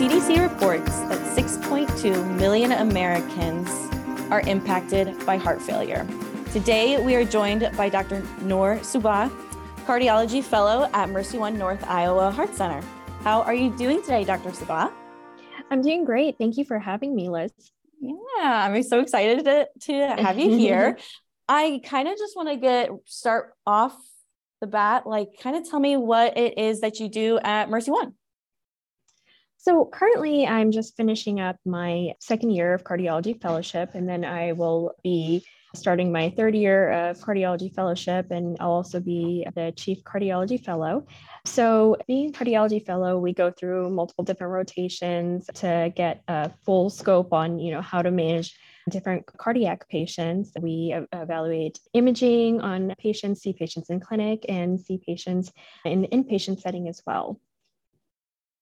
CDC reports that 6.2 million Americans are impacted by heart failure. Today, we are joined by Dr. Noor Subah, cardiology fellow at MercyOne North Iowa Heart Center. How are you doing today, Dr. Subah? I'm doing great. Thank you for having me, Liz. Yeah, I'm so excited to, to have you here. I kind of just want to get start off the bat, like kind of tell me what it is that you do at MercyOne. So currently, I'm just finishing up my second year of cardiology fellowship, and then I will be starting my third year of cardiology fellowship, and I'll also be the chief cardiology fellow. So, being cardiology fellow, we go through multiple different rotations to get a full scope on, you know, how to manage different cardiac patients. We evaluate imaging on patients, see patients in clinic, and see patients in the inpatient setting as well.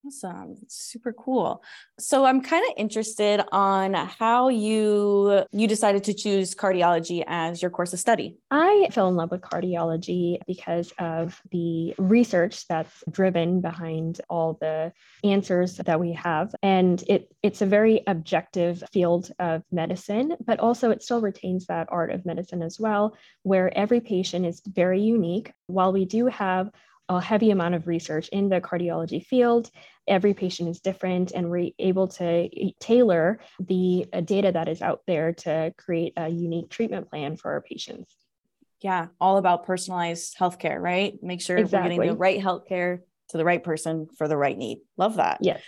Awesome. Super cool. So I'm kind of interested on how you you decided to choose cardiology as your course of study. I fell in love with cardiology because of the research that's driven behind all the answers that we have and it it's a very objective field of medicine, but also it still retains that art of medicine as well where every patient is very unique. While we do have a heavy amount of research in the cardiology field. Every patient is different, and we're able to tailor the uh, data that is out there to create a unique treatment plan for our patients. Yeah, all about personalized healthcare, right? Make sure exactly. we're getting the right healthcare to the right person for the right need. Love that. Yes.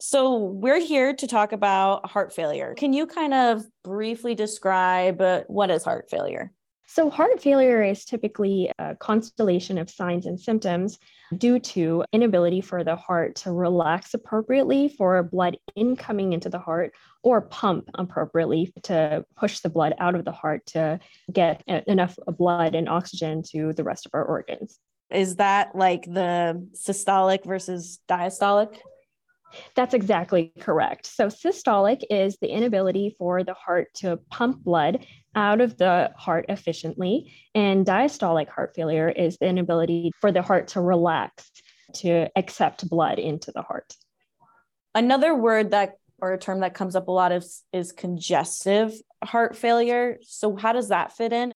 So, we're here to talk about heart failure. Can you kind of briefly describe uh, what is heart failure? So, heart failure is typically a constellation of signs and symptoms due to inability for the heart to relax appropriately for blood incoming into the heart or pump appropriately to push the blood out of the heart to get enough blood and oxygen to the rest of our organs. Is that like the systolic versus diastolic? That's exactly correct. So, systolic is the inability for the heart to pump blood out of the heart efficiently, and diastolic heart failure is the inability for the heart to relax to accept blood into the heart. Another word that or a term that comes up a lot is, is congestive heart failure. So, how does that fit in?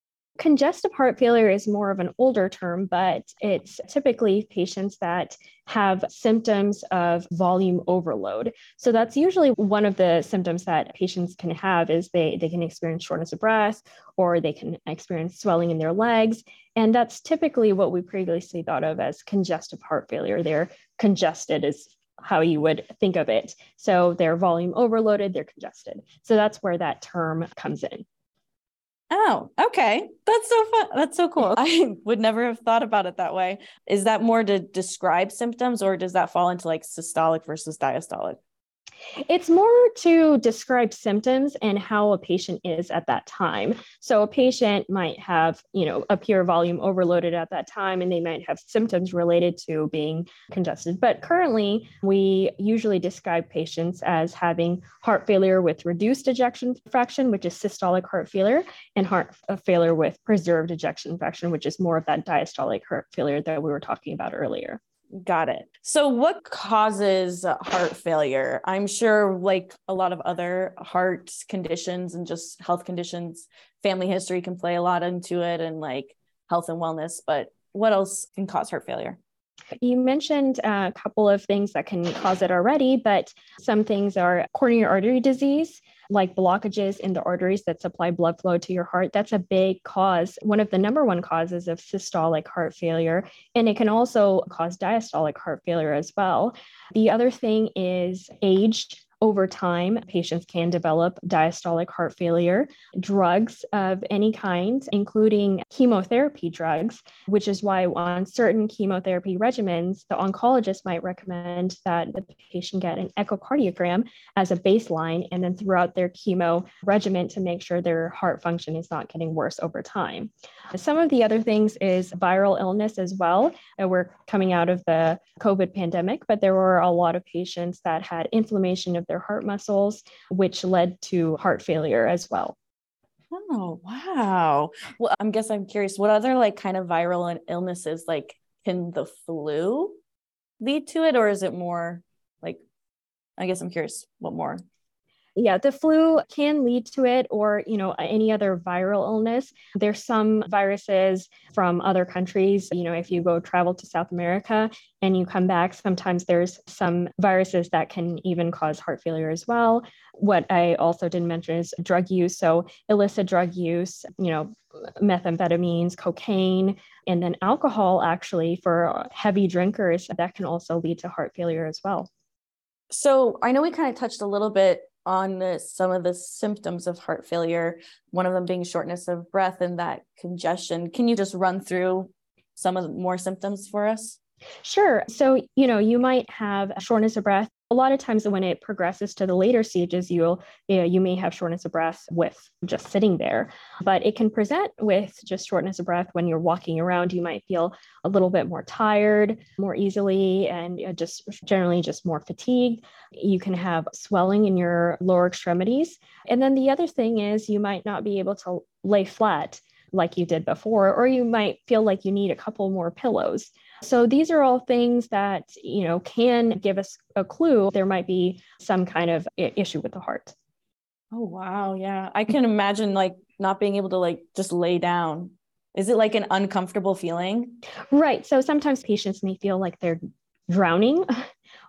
Congestive heart failure is more of an older term, but it's typically patients that have symptoms of volume overload. So that's usually one of the symptoms that patients can have is they, they can experience shortness of breath or they can experience swelling in their legs. And that's typically what we previously thought of as congestive heart failure. They're congested is how you would think of it. So they're volume overloaded, they're congested. So that's where that term comes in. Oh, okay. That's so fun. That's so cool. I would never have thought about it that way. Is that more to describe symptoms or does that fall into like systolic versus diastolic? It's more to describe symptoms and how a patient is at that time. So a patient might have, you know, a pure volume overloaded at that time and they might have symptoms related to being congested. But currently, we usually describe patients as having heart failure with reduced ejection fraction, which is systolic heart failure, and heart failure with preserved ejection fraction, which is more of that diastolic heart failure that we were talking about earlier. Got it. So, what causes heart failure? I'm sure, like a lot of other heart conditions and just health conditions, family history can play a lot into it and like health and wellness. But what else can cause heart failure? You mentioned a couple of things that can cause it already, but some things are coronary artery disease, like blockages in the arteries that supply blood flow to your heart. That's a big cause, one of the number one causes of systolic heart failure. And it can also cause diastolic heart failure as well. The other thing is age over time, patients can develop diastolic heart failure. Drugs of any kind, including chemotherapy drugs, which is why on certain chemotherapy regimens, the oncologist might recommend that the patient get an echocardiogram as a baseline and then throughout their chemo regimen to make sure their heart function is not getting worse over time. Some of the other things is viral illness as well. Uh, we're coming out of the COVID pandemic, but there were a lot of patients that had inflammation of their heart muscles, which led to heart failure as well. Oh, wow. Well, I'm guess I'm curious what other like kind of viral illnesses like can the flu lead to it or is it more like I guess I'm curious what more yeah the flu can lead to it or you know any other viral illness. There's some viruses from other countries. You know if you go travel to south america and you come back sometimes there's some viruses that can even cause heart failure as well. What i also didn't mention is drug use. So illicit drug use you know methamphetamines cocaine and then alcohol actually for heavy drinkers that can also lead to heart failure as well. So I know we kind of touched a little bit on some of the symptoms of heart failure, one of them being shortness of breath and that congestion. Can you just run through some of the more symptoms for us? Sure. So, you know, you might have shortness of breath a lot of times when it progresses to the later stages you'll you, know, you may have shortness of breath with just sitting there but it can present with just shortness of breath when you're walking around. You might feel a little bit more tired more easily and just generally just more fatigued. You can have swelling in your lower extremities. And then the other thing is you might not be able to lay flat like you did before or you might feel like you need a couple more pillows so these are all things that, you know, can give us a clue there might be some kind of issue with the heart. Oh wow, yeah. I can imagine like not being able to like just lay down. Is it like an uncomfortable feeling? Right. So sometimes patients may feel like they're drowning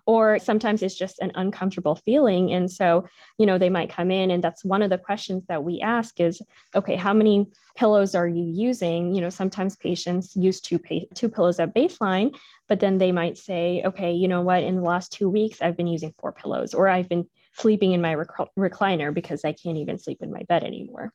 or sometimes it's just an uncomfortable feeling and so you know they might come in and that's one of the questions that we ask is okay how many pillows are you using you know sometimes patients use two two pillows at baseline but then they might say okay you know what in the last 2 weeks I've been using four pillows or I've been sleeping in my rec- recliner because I can't even sleep in my bed anymore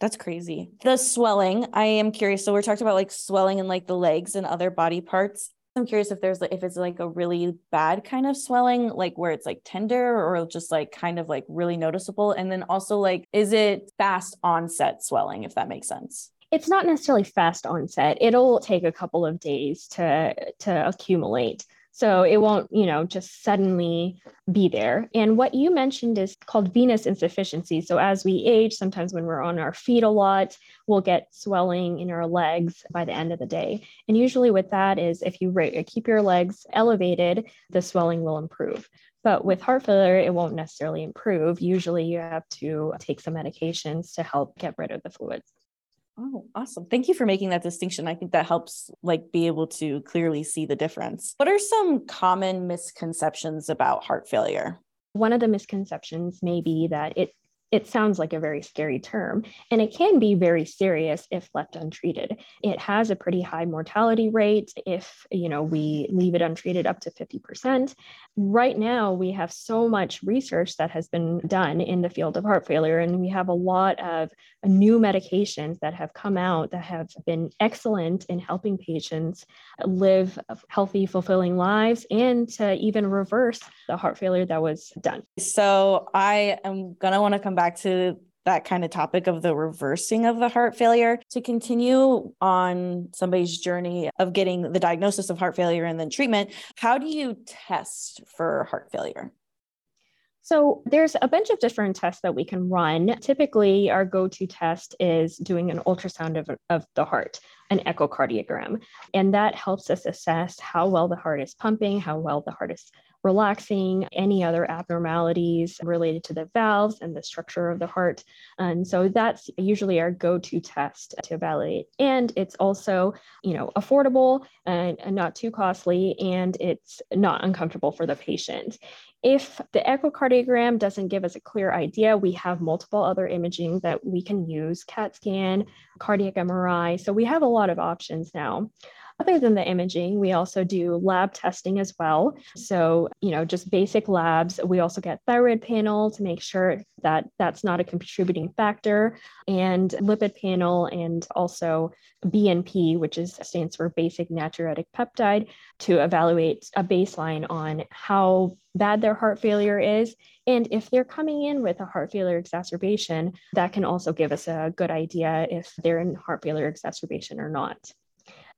that's crazy. The swelling, I am curious. So we're talking about like swelling in like the legs and other body parts. I'm curious if there's if it's like a really bad kind of swelling, like where it's like tender or just like kind of like really noticeable. And then also like, is it fast onset swelling, if that makes sense? It's not necessarily fast onset. It'll take a couple of days to to accumulate. So it won't, you know, just suddenly be there. And what you mentioned is called venous insufficiency. So as we age, sometimes when we're on our feet a lot, we'll get swelling in our legs by the end of the day. And usually with that is if you keep your legs elevated, the swelling will improve. But with heart failure, it won't necessarily improve. Usually you have to take some medications to help get rid of the fluids. Oh, awesome. Thank you for making that distinction. I think that helps like be able to clearly see the difference. What are some common misconceptions about heart failure? One of the misconceptions may be that it it sounds like a very scary term, and it can be very serious if left untreated. It has a pretty high mortality rate if you know we leave it untreated up to 50%. Right now, we have so much research that has been done in the field of heart failure, and we have a lot of new medications that have come out that have been excellent in helping patients live healthy, fulfilling lives and to even reverse the heart failure that was done. So I am going to want to come back to that kind of topic of the reversing of the heart failure to continue on somebody's journey of getting the diagnosis of heart failure and then treatment. How do you test for heart failure? So there's a bunch of different tests that we can run. Typically, our go-to test is doing an ultrasound of, of the heart, an echocardiogram. And that helps us assess how well the heart is pumping, how well the heart is relaxing, any other abnormalities related to the valves and the structure of the heart. And so that's usually our go-to test to evaluate. And it's also, you know, affordable and, and not too costly, and it's not uncomfortable for the patient. If the echocardiogram doesn't give us a clear idea, we have multiple other imaging that we can use CAT scan, cardiac MRI. So we have a lot of options now. Other than the imaging, we also do lab testing as well. So, you know, just basic labs. We also get thyroid panel to make sure that that's not a contributing factor, and lipid panel, and also BNP, which is stands for basic natriuretic peptide, to evaluate a baseline on how bad their heart failure is. And if they're coming in with a heart failure exacerbation, that can also give us a good idea if they're in heart failure exacerbation or not.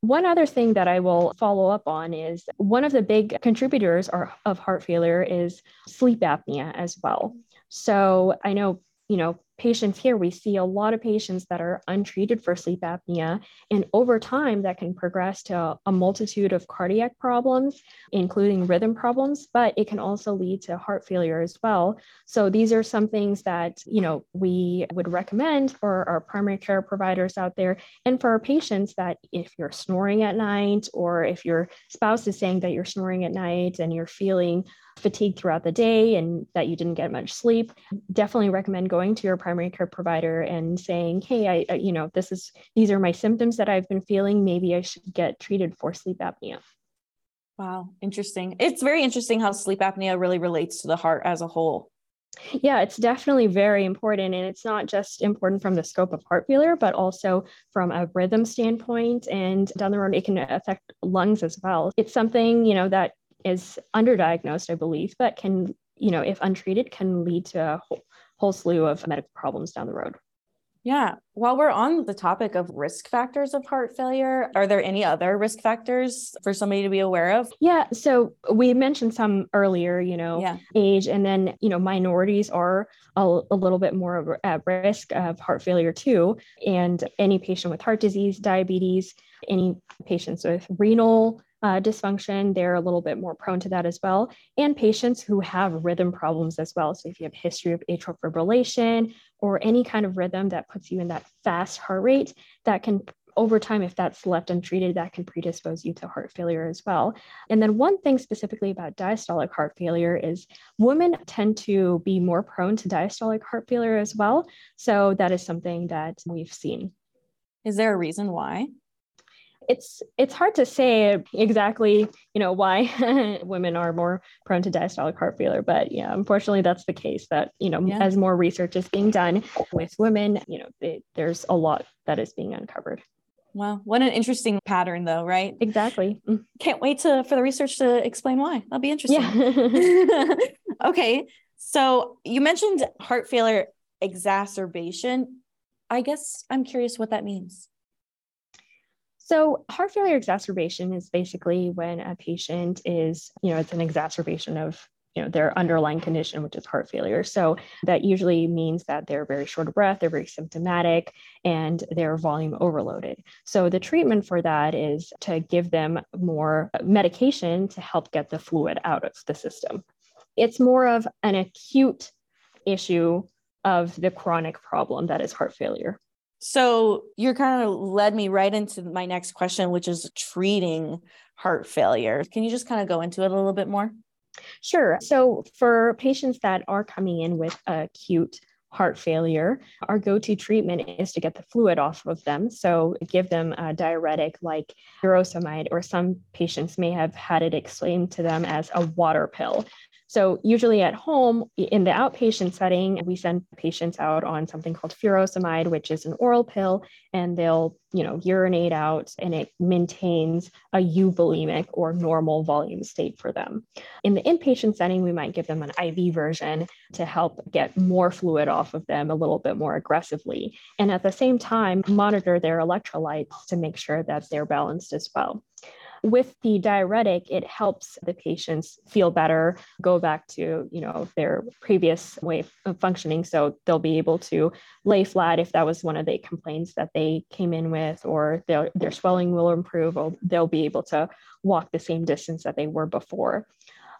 One other thing that I will follow up on is one of the big contributors of heart failure is sleep apnea as well. So I know, you know, patients here, we see a lot of patients that are untreated for sleep apnea. And over time, that can progress to a multitude of cardiac problems, including rhythm problems, but it can also lead to heart failure as well. So these are some things that, you know, we would recommend for our primary care providers out there and for our patients that if you're snoring at night or if your spouse is saying that you're snoring at night and you're feeling fatigued throughout the day and that you didn't get much sleep, definitely recommend going to your primary care provider and saying, "Hey, I, I you know, this is these are my symptoms that I've been feeling. Maybe I should get treated for sleep apnea." Wow, interesting. It's very interesting how sleep apnea really relates to the heart as a whole. Yeah, it's definitely very important. And it's not just important from the scope of heart failure, but also from a rhythm standpoint. And down the road, it can affect lungs as well. It's something, you know, that is underdiagnosed, I believe, but can, you know, if untreated, can lead to a whole, whole slew of medical problems down the road. Yeah. While we're on the topic of risk factors of heart failure, are there any other risk factors for somebody to be aware of? Yeah. So we mentioned some earlier, you know, yeah. age, and then, you know, minorities are a, a little bit more at risk of heart failure too. And any patient with heart disease, diabetes, any patients with renal uh, dysfunction, they're a little bit more prone to that as well. And patients who have rhythm problems as well. So if you have history of atrial fibrillation or any kind of rhythm that puts you in that fast heart rate, that can over time, if that's left untreated, that can predispose you to heart failure as well. And then, one thing specifically about diastolic heart failure is women tend to be more prone to diastolic heart failure as well. So, that is something that we've seen. Is there a reason why? It's it's hard to say exactly you know why women are more prone to diastolic heart failure but yeah unfortunately that's the case that you know yeah. as more research is being done with women you know it, there's a lot that is being uncovered Wow, what an interesting pattern, though, right? Exactly. Mm. Can't wait to for the research to explain why. That'll be interesting. Yeah. okay, so you mentioned heart failure exacerbation. I guess I'm curious what that means. So, heart failure exacerbation is basically when a patient is, you know, it's an exacerbation of you know their underlying condition which is heart failure. So that usually means that they're very short of breath they're very symptomatic and they're volume overloaded. So the treatment for that is to give them more medication to help get the fluid out of the system. It's more of an acute issue of the chronic problem that is heart failure so you're kind of led me right into my next question, which is treating heart failure. Can you just kind of go into it a little bit more? Sure. So for patients that are coming in with acute heart failure, our go to treatment is to get the fluid off of them. So, give them a diuretic like furosemide, or some patients may have had it explained to them as a water pill. So, usually at home, in the outpatient setting, we send patients out on something called furosemide, which is an oral pill, and they'll, you know, urinate out and it maintains a euvolemic or normal volume state for them. In the inpatient setting, we might give them an IV version to help get more fluid off of them a little bit more aggressively. And at the same time, monitor their electrolytes to make sure that they're balanced as well with the diuretic, it helps the patients feel better, go back to, you know, their previous way of functioning. So they'll be able to lay flat if that was one of the complaints that they came in with, or their, their swelling will improve, or they'll be able to walk the same distance that they were before.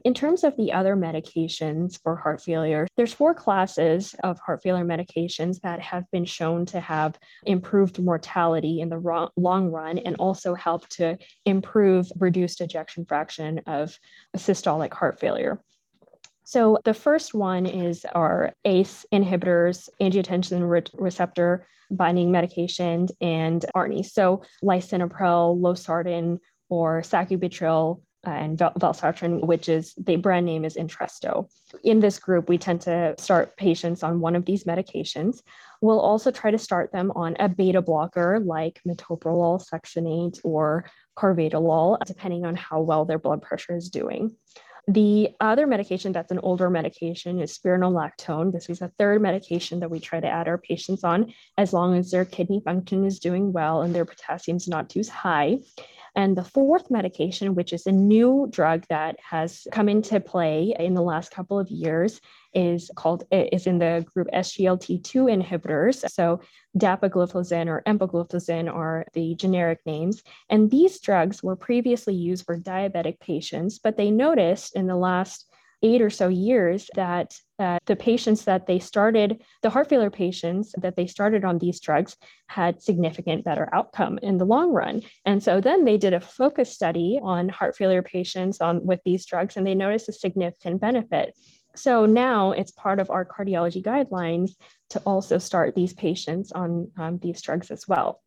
In terms of the other medications for heart failure, there's four classes of heart failure medications that have been shown to have improved mortality in the long run and also help to improve reduced ejection fraction of systolic heart failure. So the first one is our ACE inhibitors, angiotensin re- receptor binding medication, and ARNI. So lisinopril, losartan, or sacubitril and valsartan, which is the brand name is Entresto. In this group, we tend to start patients on one of these medications. We'll also try to start them on a beta blocker like metoprolol, succinate, or carvedilol, depending on how well their blood pressure is doing. The other medication that's an older medication is spironolactone. This is a third medication that we try to add our patients on as long as their kidney function is doing well and their potassium is not too high. And the fourth medication, which is a new drug that has come into play in the last couple of years, is called is in the group SGLT2 inhibitors. So dapagliflozin or empagliflozin are the generic names. And these drugs were previously used for diabetic patients, but they noticed in the last eight or so years that uh, the patients that they started, the heart failure patients that they started on these drugs had significant better outcome in the long run. And so then they did a focus study on heart failure patients on with these drugs and they noticed a significant benefit. So now it's part of our cardiology guidelines to also start these patients on um, these drugs as well.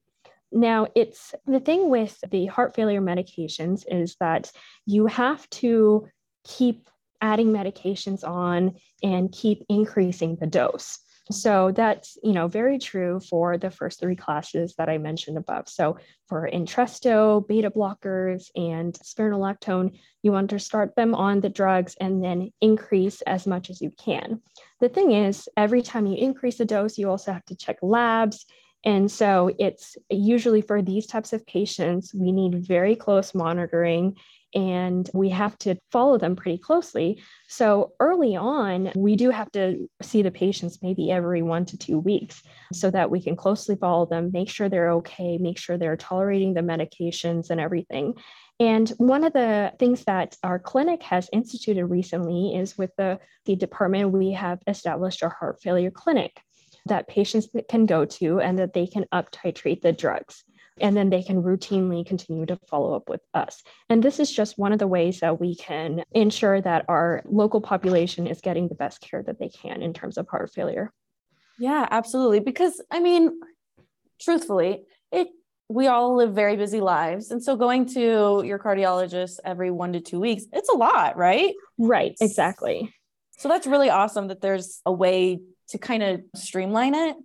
Now, it's the thing with the heart failure medications is that you have to keep adding medications on and keep increasing the dose. So that's, you know, very true for the first three classes that I mentioned above. So for Entresto, beta blockers, and spironolactone, you want to start them on the drugs and then increase as much as you can. The thing is, every time you increase the dose, you also have to check labs. And so it's usually for these types of patients, we need very close monitoring and we have to follow them pretty closely. So early on, we do have to see the patients maybe every one to two weeks so that we can closely follow them, make sure they're okay, make sure they're tolerating the medications and everything. And one of the things that our clinic has instituted recently is with the, the department, we have established a heart failure clinic that patients can go to and that they can up titrate the drugs and then they can routinely continue to follow up with us. And this is just one of the ways that we can ensure that our local population is getting the best care that they can in terms of heart failure. Yeah, absolutely. Because I mean, truthfully, it we all live very busy lives. And so going to your cardiologist every one to two weeks, it's a lot, right? Right, exactly. So that's really awesome that there's a way to kind of streamline it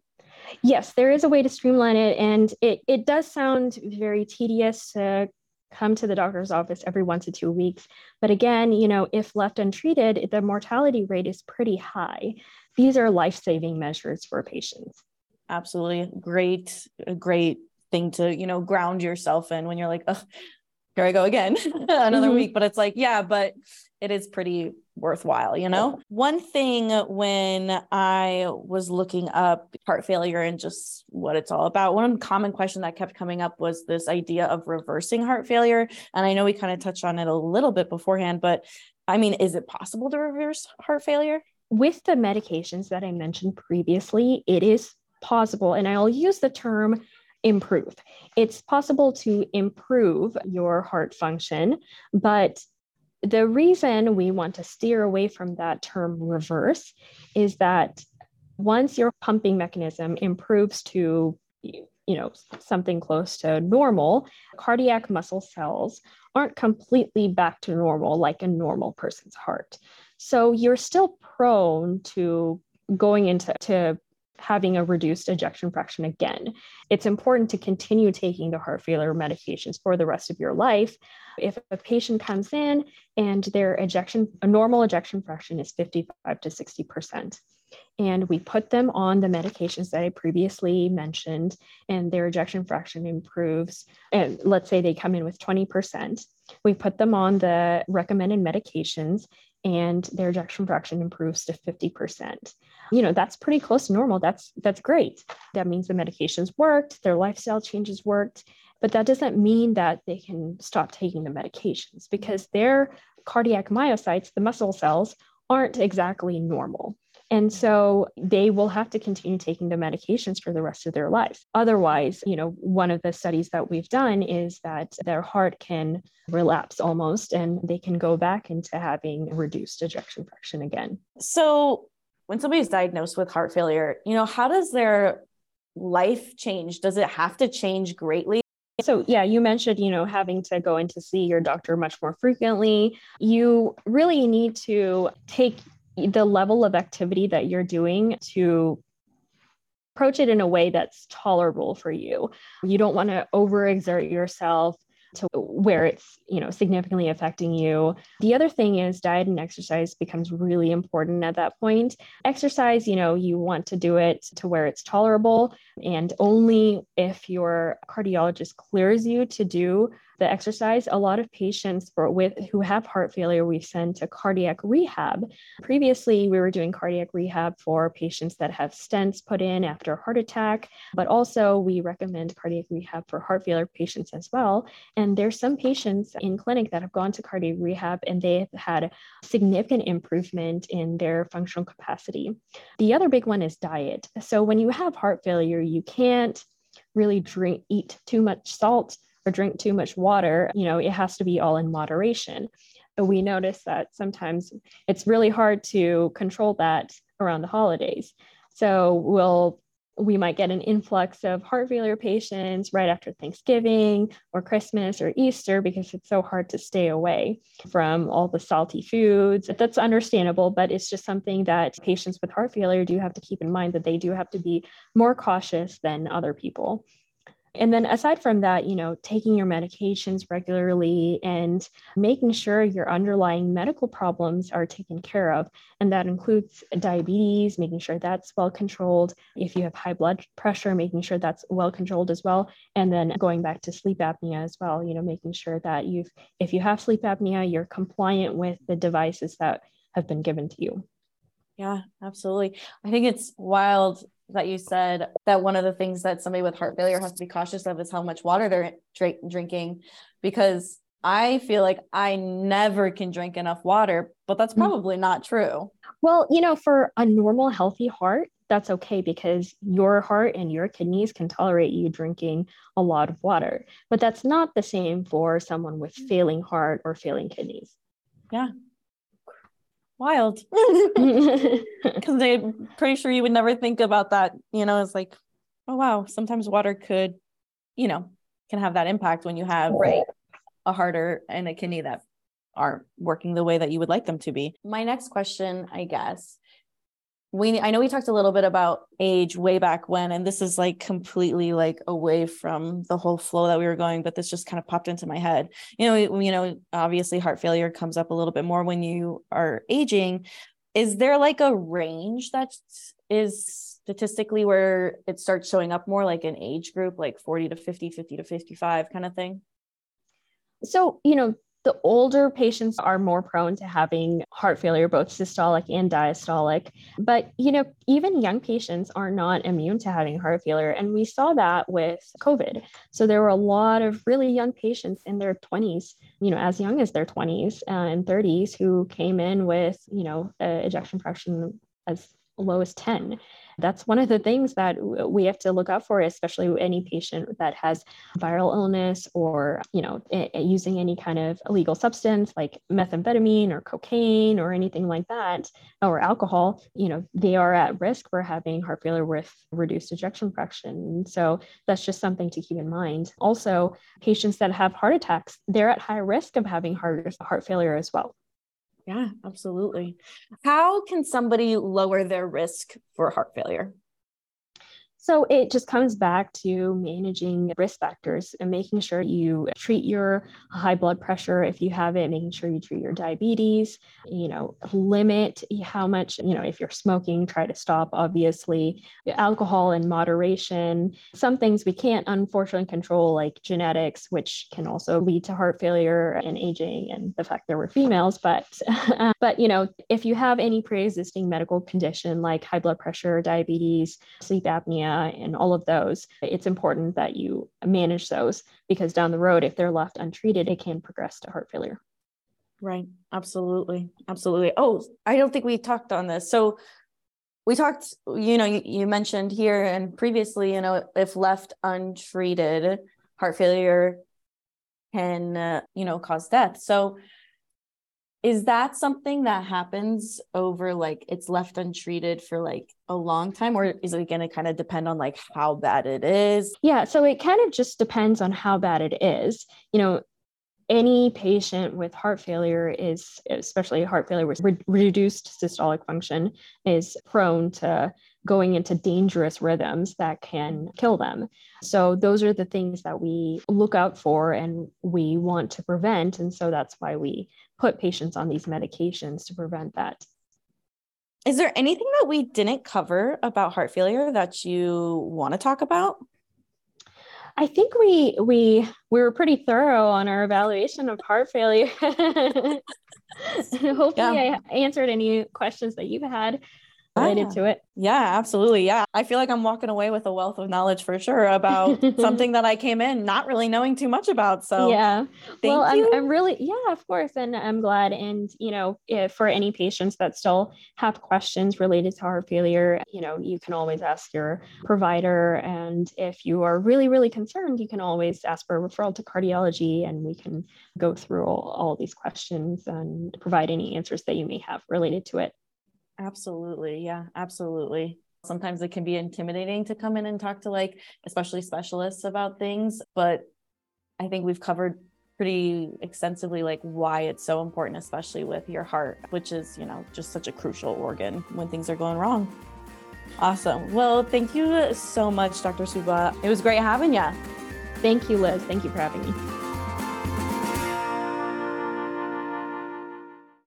yes, there is a way to streamline it. And it, it does sound very tedious to come to the doctor's office every one to two weeks. But again, you know, if left untreated, the mortality rate is pretty high. These are life saving measures for patients. Absolutely. Great, great thing to, you know, ground yourself in when you're like, oh, here I go again, another mm-hmm. week. But it's like, yeah, but it is pretty worthwhile, you know? One thing when I was looking up heart failure and just what it's all about, one common question that kept coming up was this idea of reversing heart failure. And I know we kind of touched on it a little bit beforehand, but I mean, is it possible to reverse heart failure? With the medications that I mentioned previously, it is possible. And I'll use the term improve. It's possible to improve your heart function, but the reason we want to steer away from that term reverse is that once your pumping mechanism improves to you know something close to normal cardiac muscle cells aren't completely back to normal like a normal person's heart. So you're still prone to going into to having a reduced ejection fraction again. It's important to continue taking the heart failure medications for the rest of your life. If a patient comes in and their ejection, a normal ejection fraction is 55 to 60%, and we put them on the medications that I previously mentioned, and their ejection fraction improves, and let's say they come in with 20%, we put them on the recommended medications and their ejection fraction improves to 50%. You know, that's pretty close to normal. That's that's great. That means the medications worked, their lifestyle changes worked, but that doesn't mean that they can stop taking the medications because their cardiac myocytes, the muscle cells, aren't exactly normal. And so they will have to continue taking the medications for the rest of their lives. Otherwise, you know, one of the studies that we've done is that their heart can relapse almost and they can go back into having reduced ejection fraction again. So when somebody's diagnosed with heart failure, you know, how does their life change? Does it have to change greatly? So, yeah, you mentioned, you know, having to go in to see your doctor much more frequently. You really need to take the level of activity that you're doing to approach it in a way that's tolerable for you. You don't want to overexert yourself to where it's you know significantly affecting you the other thing is diet and exercise becomes really important at that point exercise you know you want to do it to where it's tolerable and only if your cardiologist clears you to do the exercise, a lot of patients for, with who have heart failure, we send to cardiac rehab. Previously, we were doing cardiac rehab for patients that have stents put in after a heart attack, but also we recommend cardiac rehab for heart failure patients as well. And there's some patients in clinic that have gone to cardiac rehab and they've had significant improvement in their functional capacity. The other big one is diet. So when you have heart failure, you can't really drink eat too much salt or drink too much water, you know, it has to be all in moderation. But we notice that sometimes it's really hard to control that around the holidays. So we'll we might get an influx of heart failure patients right after Thanksgiving or Christmas or Easter because it's so hard to stay away from all the salty foods. That's understandable, but it's just something that patients with heart failure do have to keep in mind that they do have to be more cautious than other people. And then aside from that, you know, taking your medications regularly and making sure your underlying medical problems are taken care of. And that includes diabetes, making sure that's well controlled. If you have high blood pressure, making sure that's well controlled as well. And then going back to sleep apnea as well, you know, making sure that you've, if you have sleep apnea, you're compliant with the devices that have been given to you. Yeah, absolutely. I think it's wild that you said that one of the things that somebody with heart failure has to be cautious of is how much water they're dra- drinking because I feel like I never can drink enough water, but that's mm. probably not true. Well, you know, for a normal healthy heart, that's okay because your heart and your kidneys can tolerate you drinking a lot of water. But that's not the same for someone with mm. failing heart or failing kidneys. Yeah, wild because i'm pretty sure you would never think about that you know it's like oh wow sometimes water could you know can have that impact when you have right. a heart and a kidney that aren't working the way that you would like them to be my next question i guess we I know we talked a little bit about age way back when, and this is like completely like away from the whole flow that we were going, but this just kind of popped into my head. You know, you know, obviously heart failure comes up a little bit more when you are aging. Is there like a range that is statistically where it starts showing up more like an age group, like 40 to 50, 50 to 55 kind of thing? So, you know, the older patients are more prone to having heart failure, both systolic and diastolic. But, you know, even young patients are not immune to having heart failure. And we saw that with COVID. So there were a lot of really young patients in their 20s, you know, as young as their 20s uh, and 30s who came in with, you know, ejection fraction as low as 10 that's one of the things that we have to look out for, especially any patient that has viral illness or, you know, using any kind of illegal substance like methamphetamine or cocaine or anything like that, or alcohol, you know, they are at risk for having heart failure with reduced ejection fraction. So that's just something to keep in mind. Also, patients that have heart attacks, they're at high risk of having heart, heart failure as well. Yeah, absolutely. How can somebody lower their risk for heart failure? So it just comes back to managing risk factors and making sure you treat your high blood pressure if you have it, making sure you treat your diabetes, you know, limit how much, you know, if you're smoking, try to stop, obviously, alcohol in moderation. Some things we can't unfortunately control, like genetics, which can also lead to heart failure and aging and the fact that we're females. But, but, you know, if you have any pre existing medical condition like high blood pressure, diabetes, sleep apnea, and all of those, it's important that you manage those because down the road, if they're left untreated, it can progress to heart failure. Right. Absolutely. Absolutely. Oh, I don't think we talked on this. So we talked, you know, you, you mentioned here and previously, you know, if left untreated, heart failure can, uh, you know, cause death. So is that something that happens over like it's left untreated for like a long time or is it going to kind of depend on like how bad it is yeah so it kind of just depends on how bad it is you know any patient with heart failure is especially heart failure with re- reduced systolic function is prone to going into dangerous rhythms that can kill them. So, those are the things that we look out for and we want to prevent. And so, that's why we put patients on these medications to prevent that. Is there anything that we didn't cover about heart failure that you want to talk about? I think we we we were pretty thorough on our evaluation of heart failure. Hopefully, yeah. I answered any questions that you've had related ah. to it. Yeah, absolutely. Yeah. I feel like I'm walking away with a wealth of knowledge for sure about something that I came in not really knowing too much about. So, yeah. well, I'm, I'm, really, yeah, of course. And I'm glad. And, you know, if for any patients that still have questions related to heart failure, you know, you can always ask your provider. And if you are really, really concerned, you can always ask for a referral to cardiology and we can go through all, all these questions and provide any answers that you may have related to it. Absolutely. Yeah, absolutely. Sometimes it can be intimidating to come in and talk to like especially specialists about things, but I think we've covered pretty extensively like why it's so important especially with your heart, which is, you know, just such a crucial organ when things are going wrong. Awesome. Well, thank you so much, Dr. Subah. It was great having you. Thank you, Liz. Thank you for having me.